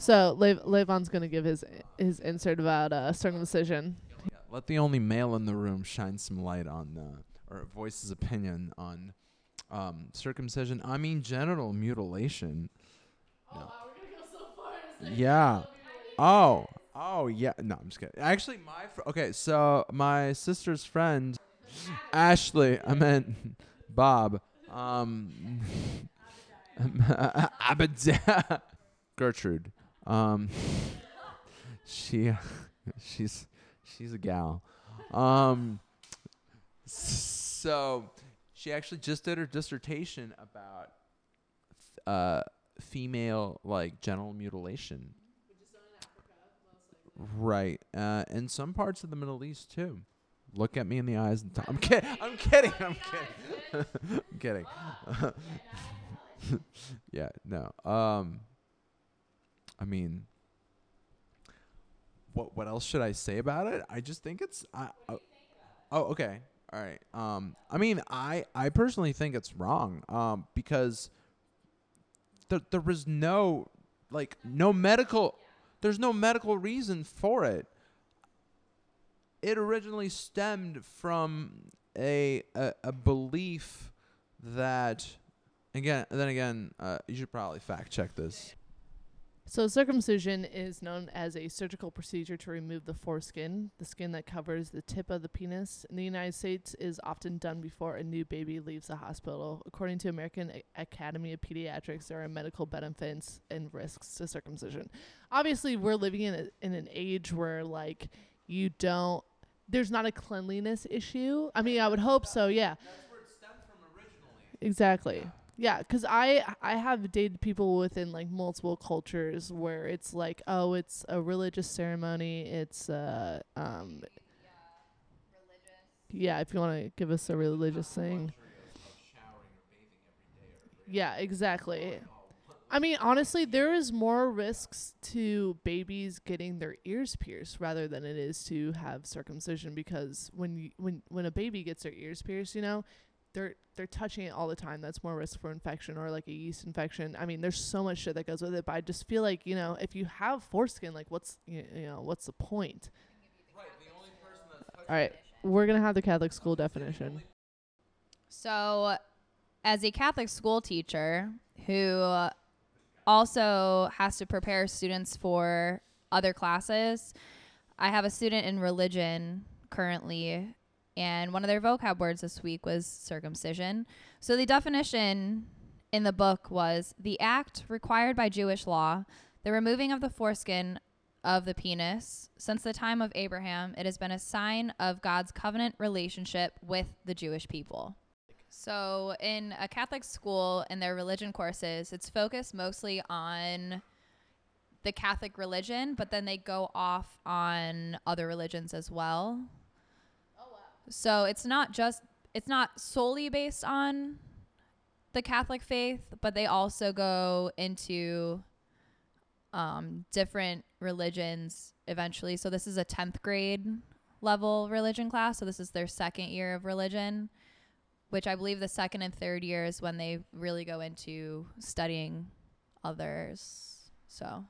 So Lev- Levan's gonna give his his insert about uh, circumcision. Let the only male in the room shine some light on, uh, or voice his opinion on um, circumcision. I mean, genital mutilation. No. Yeah. Oh. Oh yeah. No, I'm just kidding. Actually, my fr- okay. So my sister's friend, Ashley. I meant Bob. Um, Abada. Gertrude. Um, she, she's, she's a gal. Um, so she actually just did her dissertation about uh female like genital mutilation. Right. Uh, in some parts of the Middle East too. Look at me in the eyes and t- I'm kidding. I'm kidding. I'm kidding. I'm kidding. yeah, no. Um I mean what what else should I say about it? I just think it's I, Oh, okay. All right. Um I mean, I I personally think it's wrong um because there there was no like no medical there's no medical reason for it. It originally stemmed from a a, a belief that again then again uh, you should probably fact check this. So circumcision is known as a surgical procedure to remove the foreskin, the skin that covers the tip of the penis. In the United States is often done before a new baby leaves the hospital. According to American A- Academy of Pediatrics, there are medical benefits and risks to circumcision. Obviously, we're living in a, in an age where like you don't there's not a cleanliness issue. I mean, I would hope so, yeah. Exactly. Yeah, cuz I I have dated people within like multiple cultures where it's like, oh, it's a religious ceremony, it's uh um Yeah, if you want to give us a religious thing. Yeah, exactly. I mean, honestly, there is more risks to babies getting their ears pierced rather than it is to have circumcision because when you, when when a baby gets their ears pierced, you know, they're they're touching it all the time. That's more risk for infection or like a yeast infection. I mean, there's so much shit that goes with it, but I just feel like, you know, if you have foreskin, like what's you, you know, what's the point? All right, we're going to have the Catholic school definition. So, as a Catholic school teacher who also has to prepare students for other classes, I have a student in religion currently, and one of their vocab words this week was circumcision. So, the definition in the book was the act required by Jewish law, the removing of the foreskin of the penis. Since the time of Abraham, it has been a sign of God's covenant relationship with the Jewish people. So, in a Catholic school, in their religion courses, it's focused mostly on the Catholic religion, but then they go off on other religions as well. So, it's not just, it's not solely based on the Catholic faith, but they also go into um, different religions eventually. So, this is a 10th grade level religion class. So, this is their second year of religion which I believe the second and third year is when they really go into studying others. So,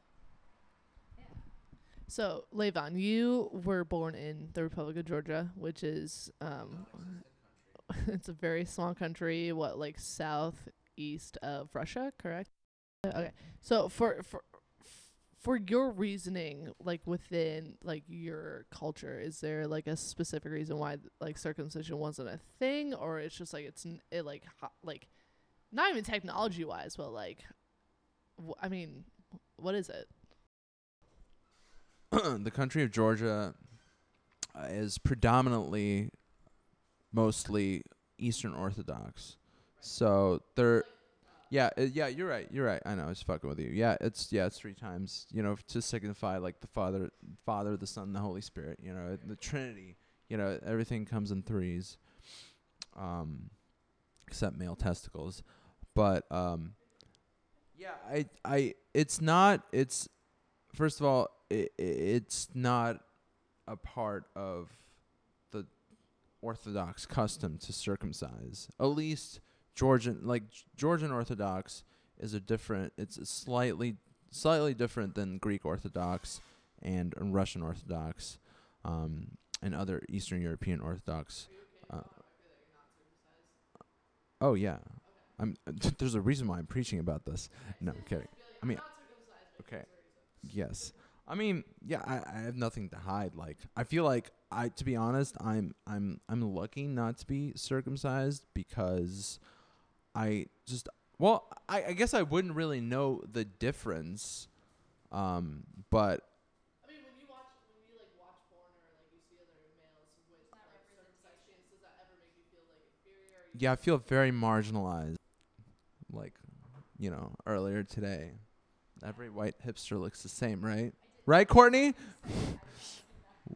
So, Levan, you were born in the Republic of Georgia, which is um it's a very small country, what like southeast of Russia, correct? Okay. So, for for for your reasoning like within like your culture is there like a specific reason why like circumcision wasn't a thing or it's just like it's n- it like ho- like not even technology wise but like wh- i mean what is it the country of Georgia uh, is predominantly mostly Eastern Orthodox. So they're yeah, uh, yeah, you're right. You're right. I know. I was fucking with you. Yeah, it's yeah, it's three times. You know, to signify like the Father, Father, the Son, the Holy Spirit. You know, the Trinity. You know, everything comes in threes, um, except male testicles. But um, yeah, I, I, it's not. It's first of all, it, it's not a part of the Orthodox custom to circumcise. At least Georgian, like Georgian Orthodox, is a different. It's a slightly slightly different than Greek Orthodox and Russian Orthodox, um, and other Eastern European Orthodox. Uh, oh yeah, I'm. There's a reason why I'm preaching about this. No, I'm kidding. I mean, okay, yes. I mean, yeah, I, I have nothing to hide. Like, I feel like I, to be honest, I'm, I'm, I'm lucky not to be circumcised because I just, well, I, I guess I wouldn't really know the difference, um, but I mean, when you watch, when you like watch porn or like you see other males with like circumcised penis, does that ever make you feel like inferior? Yeah, I feel very marginalized. Like, you know, earlier today, every white hipster looks the same, right? Right, Courtney?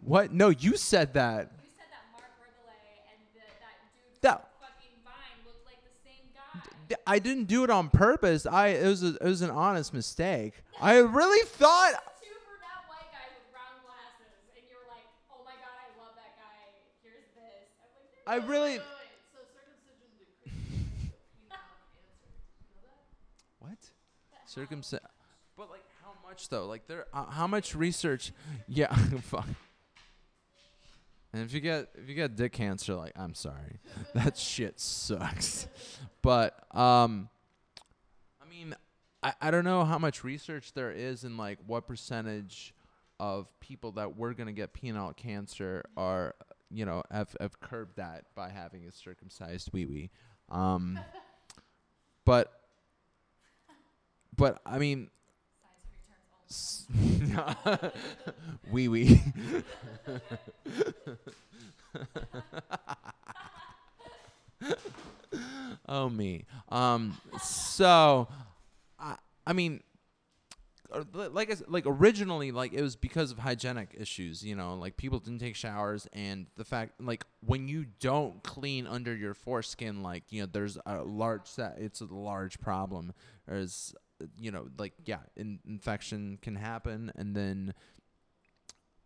What? No, you said that. You said that Mark Burgolay and the, that dude That- fucking Vine looked like the same guy. D- I didn't do it on purpose. I it was a, it was an honest mistake. I really thought Two brunette white guys with round glasses, and you were like, "Oh my god, I love that guy. Here's this." I'm like, I really Wait, wait, so circumcision decreases the penile cancer. You know that? what circumcision. But like how much though? Like there uh, how much research? Yeah, fuck. And if you get if you get dick cancer, like I'm sorry, that shit sucks. But um, I mean, I I don't know how much research there is in like what percentage of people that were gonna get penile cancer are you know have have curbed that by having a circumcised wee wee. Um, but but I mean. Wee wee. oh me. Um. So, I I mean, uh, li- like I s like originally, like it was because of hygienic issues. You know, like people didn't take showers, and the fact, like when you don't clean under your foreskin, like you know, there's a large set. It's a large problem. There's, you know, like yeah, in, infection can happen, and then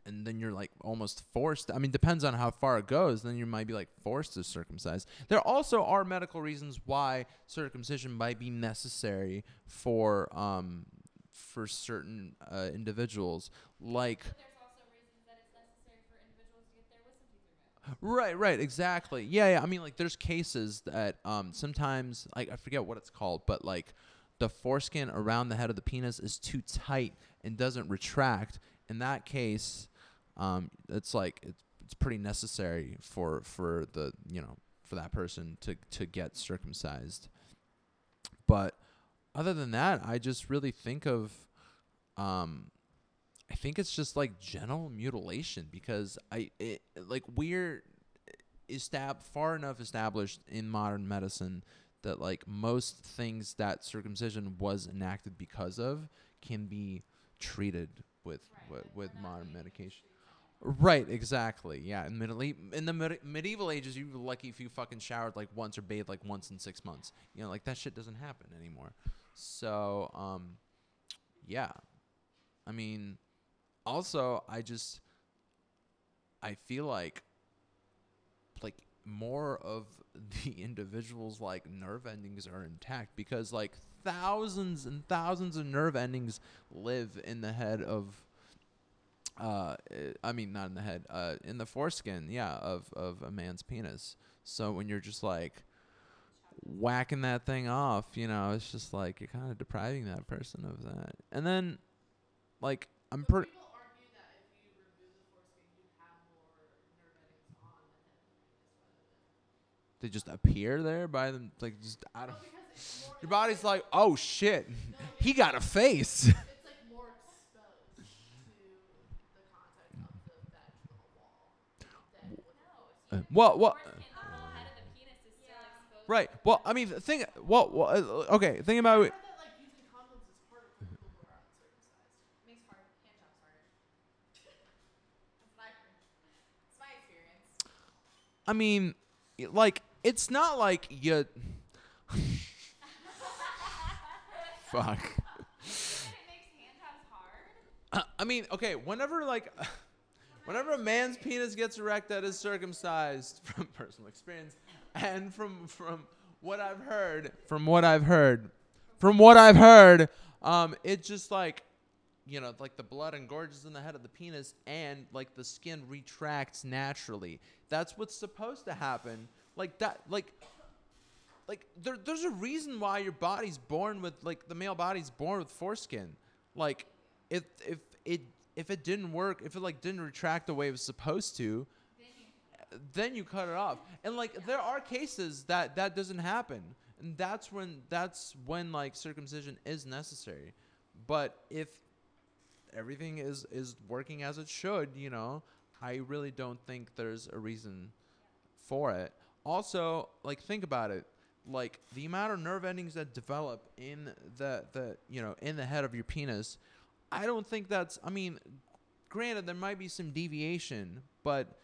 and then you're like almost forced. I mean, depends on how far it goes. Then you might be like forced to circumcise. There also are medical reasons why circumcision might be necessary for um for certain uh, individuals. Like There's also reasons that it's necessary for individuals to get their wisdom teeth removed. right, right, exactly. Yeah, yeah. I mean, like there's cases that um sometimes like I forget what it's called, but like the foreskin around the head of the penis is too tight and doesn't retract. In that case, um, it's like it's it's pretty necessary for for the you know for that person to to get circumcised. But other than that, I just really think of um I think it's just like genital mutilation because I it, like we're estab- far enough established in modern medicine that like most things that circumcision was enacted because of can be treated with with, with modern medication. Right, exactly. Yeah, in middle in the medi- medieval ages, you were lucky if you fucking showered like once or bathed like once in six months. You know, like that shit doesn't happen anymore. So, um, yeah, I mean, also I just I feel like like more of the individual's like nerve endings are intact because like thousands and thousands of nerve endings live in the head of uh eh, I mean not in the head uh in the foreskin yeah of of a man's penis. So when you're just like whacking that thing off you know it's just like you're kind of depriving that person of that. And then like I'm pretty people argue that if you remove the foreskin, you have more nerve endings on the head of the penis rather than. They just appear there by them like just out of Well, your body's like oh shit he got a face Uh, well exposed. right well I mean the thing well, well uh, okay think about I it I. I mean like it's not like you fuck it makes hard. I mean, okay, whenever like whenever a man's penis gets erect that is circumcised from personal experience and from from what I've heard, from what I've heard, from what I've heard, um, it just like, you know, like the blood engorges in the head of the penis, and like the skin retracts naturally. That's what's supposed to happen. Like that, like. Like there, there's a reason why your body's born with like the male body's born with foreskin. Like, if if it if it didn't work, if it like didn't retract the way it was supposed to, then you cut it off. And like there are cases that that doesn't happen, and that's when that's when like circumcision is necessary. But if everything is is working as it should, you know, I really don't think there's a reason for it. Also, like think about it. Like the amount of nerve endings that develop in the the you know in the head of your penis, I don't think that's. I mean, granted there might be some deviation, but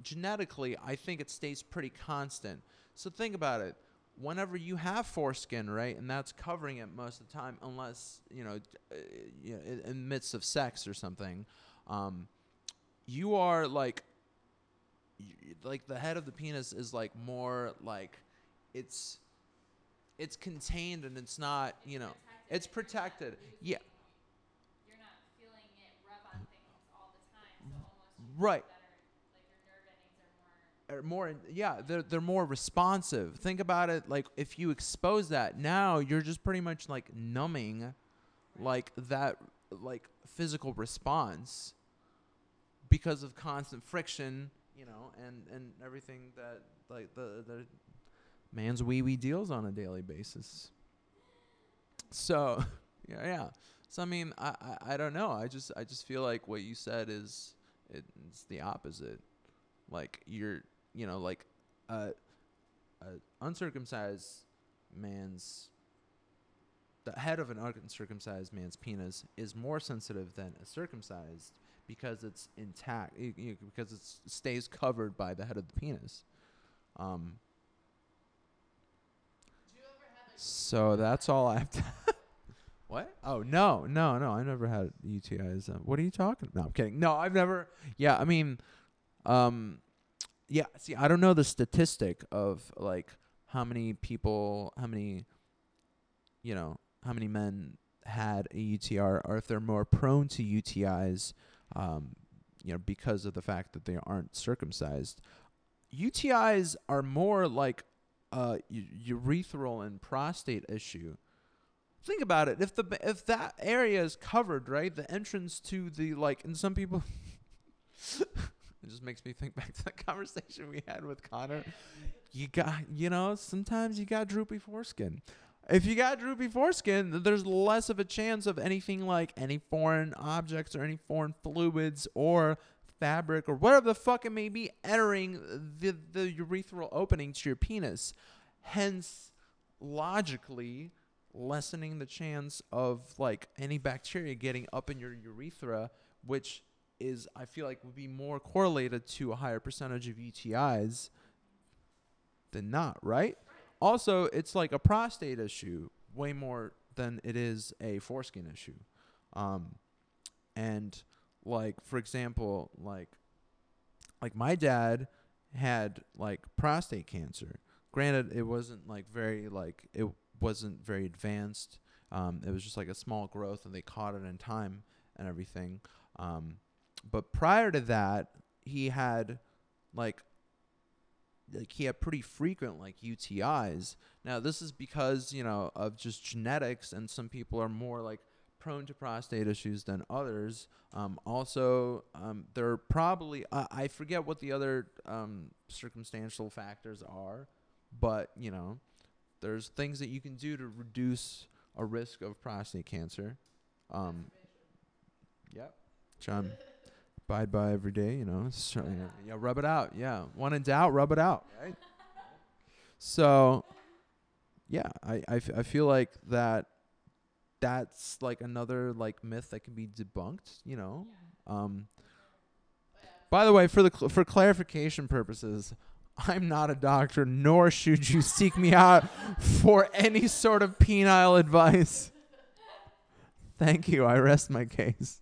genetically, I think it stays pretty constant. So think about it. Whenever you have foreskin, right, and that's covering it most of the time, unless you know, uh, in, midst of sex or something, um, you are like, like the head of the penis is like more like, it's, it's contained and it's not, you know, it's protected. Yeah, You're not feeling it rub on things all the time, so almost right. better, like your nerve endings are er, more. in- yeah they're, they're more responsive think about it like if you expose that now you're just pretty much like numbing like that like physical response because of constant friction you know and and everything that like the the man's wee wee deals on a daily basis. So yeah yeah. So i mean I, I i don't know. I just i just feel like what you said is it, it's the opposite. Like you're you know like a, a uncircumcised man's the head of an uncircumcised man's penis is more sensitive than a circumcised because it's intact y- y- because it stays covered by the head of the penis um so that's all I have to What? Oh no, no, no! I never had UTIs. Uh, what are you talking? No, I'm kidding. No, I've never. Yeah, I mean, um, yeah. See, I don't know the statistic of like how many people, how many, you know, how many men had a UTI, or if they're more prone to UTIs, um, you know, because of the fact that they aren't circumcised. UTIs are more like a urethral and prostate issue. Think about it. If the if that area is covered, right, the entrance to the like, and some people, it just makes me think back to that conversation we had with Connor. You got, you know, sometimes you got droopy foreskin. If you got droopy foreskin, there's less of a chance of anything like any foreign objects or any foreign fluids or fabric or whatever the fuck it may be entering the the urethral opening to your penis. Hence, logically, lessening the chance of like any bacteria getting up in your urethra, which is I feel like would be more correlated to a higher percentage of UTIs than not, right? Also, it's like a prostate issue way more than it is a foreskin issue. Um, and like for example, like like my dad had like prostate cancer. Granted, it wasn't like very like it wasn't very advanced. Um, it was just like a small growth, and they caught it in time and everything. Um, but prior to that, he had like like he had pretty frequent like UTIs. Now this is because you know of just genetics, and some people are more like prone to prostate issues than others. Um, also, um, there are probably I I forget what the other um, circumstantial factors are, but you know, there's things that you can do to reduce a risk of prostate cancer. Um, yep, John. Abide by every day, you know. So, you yeah, rub it out. Yeah, when in doubt, rub it out. Right. So, yeah, I, I, f- I feel like that that's like another like myth that can be debunked. You know. Um. By the way, for the cl- for clarification purposes, I'm not a doctor, nor should you seek me out for any sort of penile advice. Thank you. I rest my case.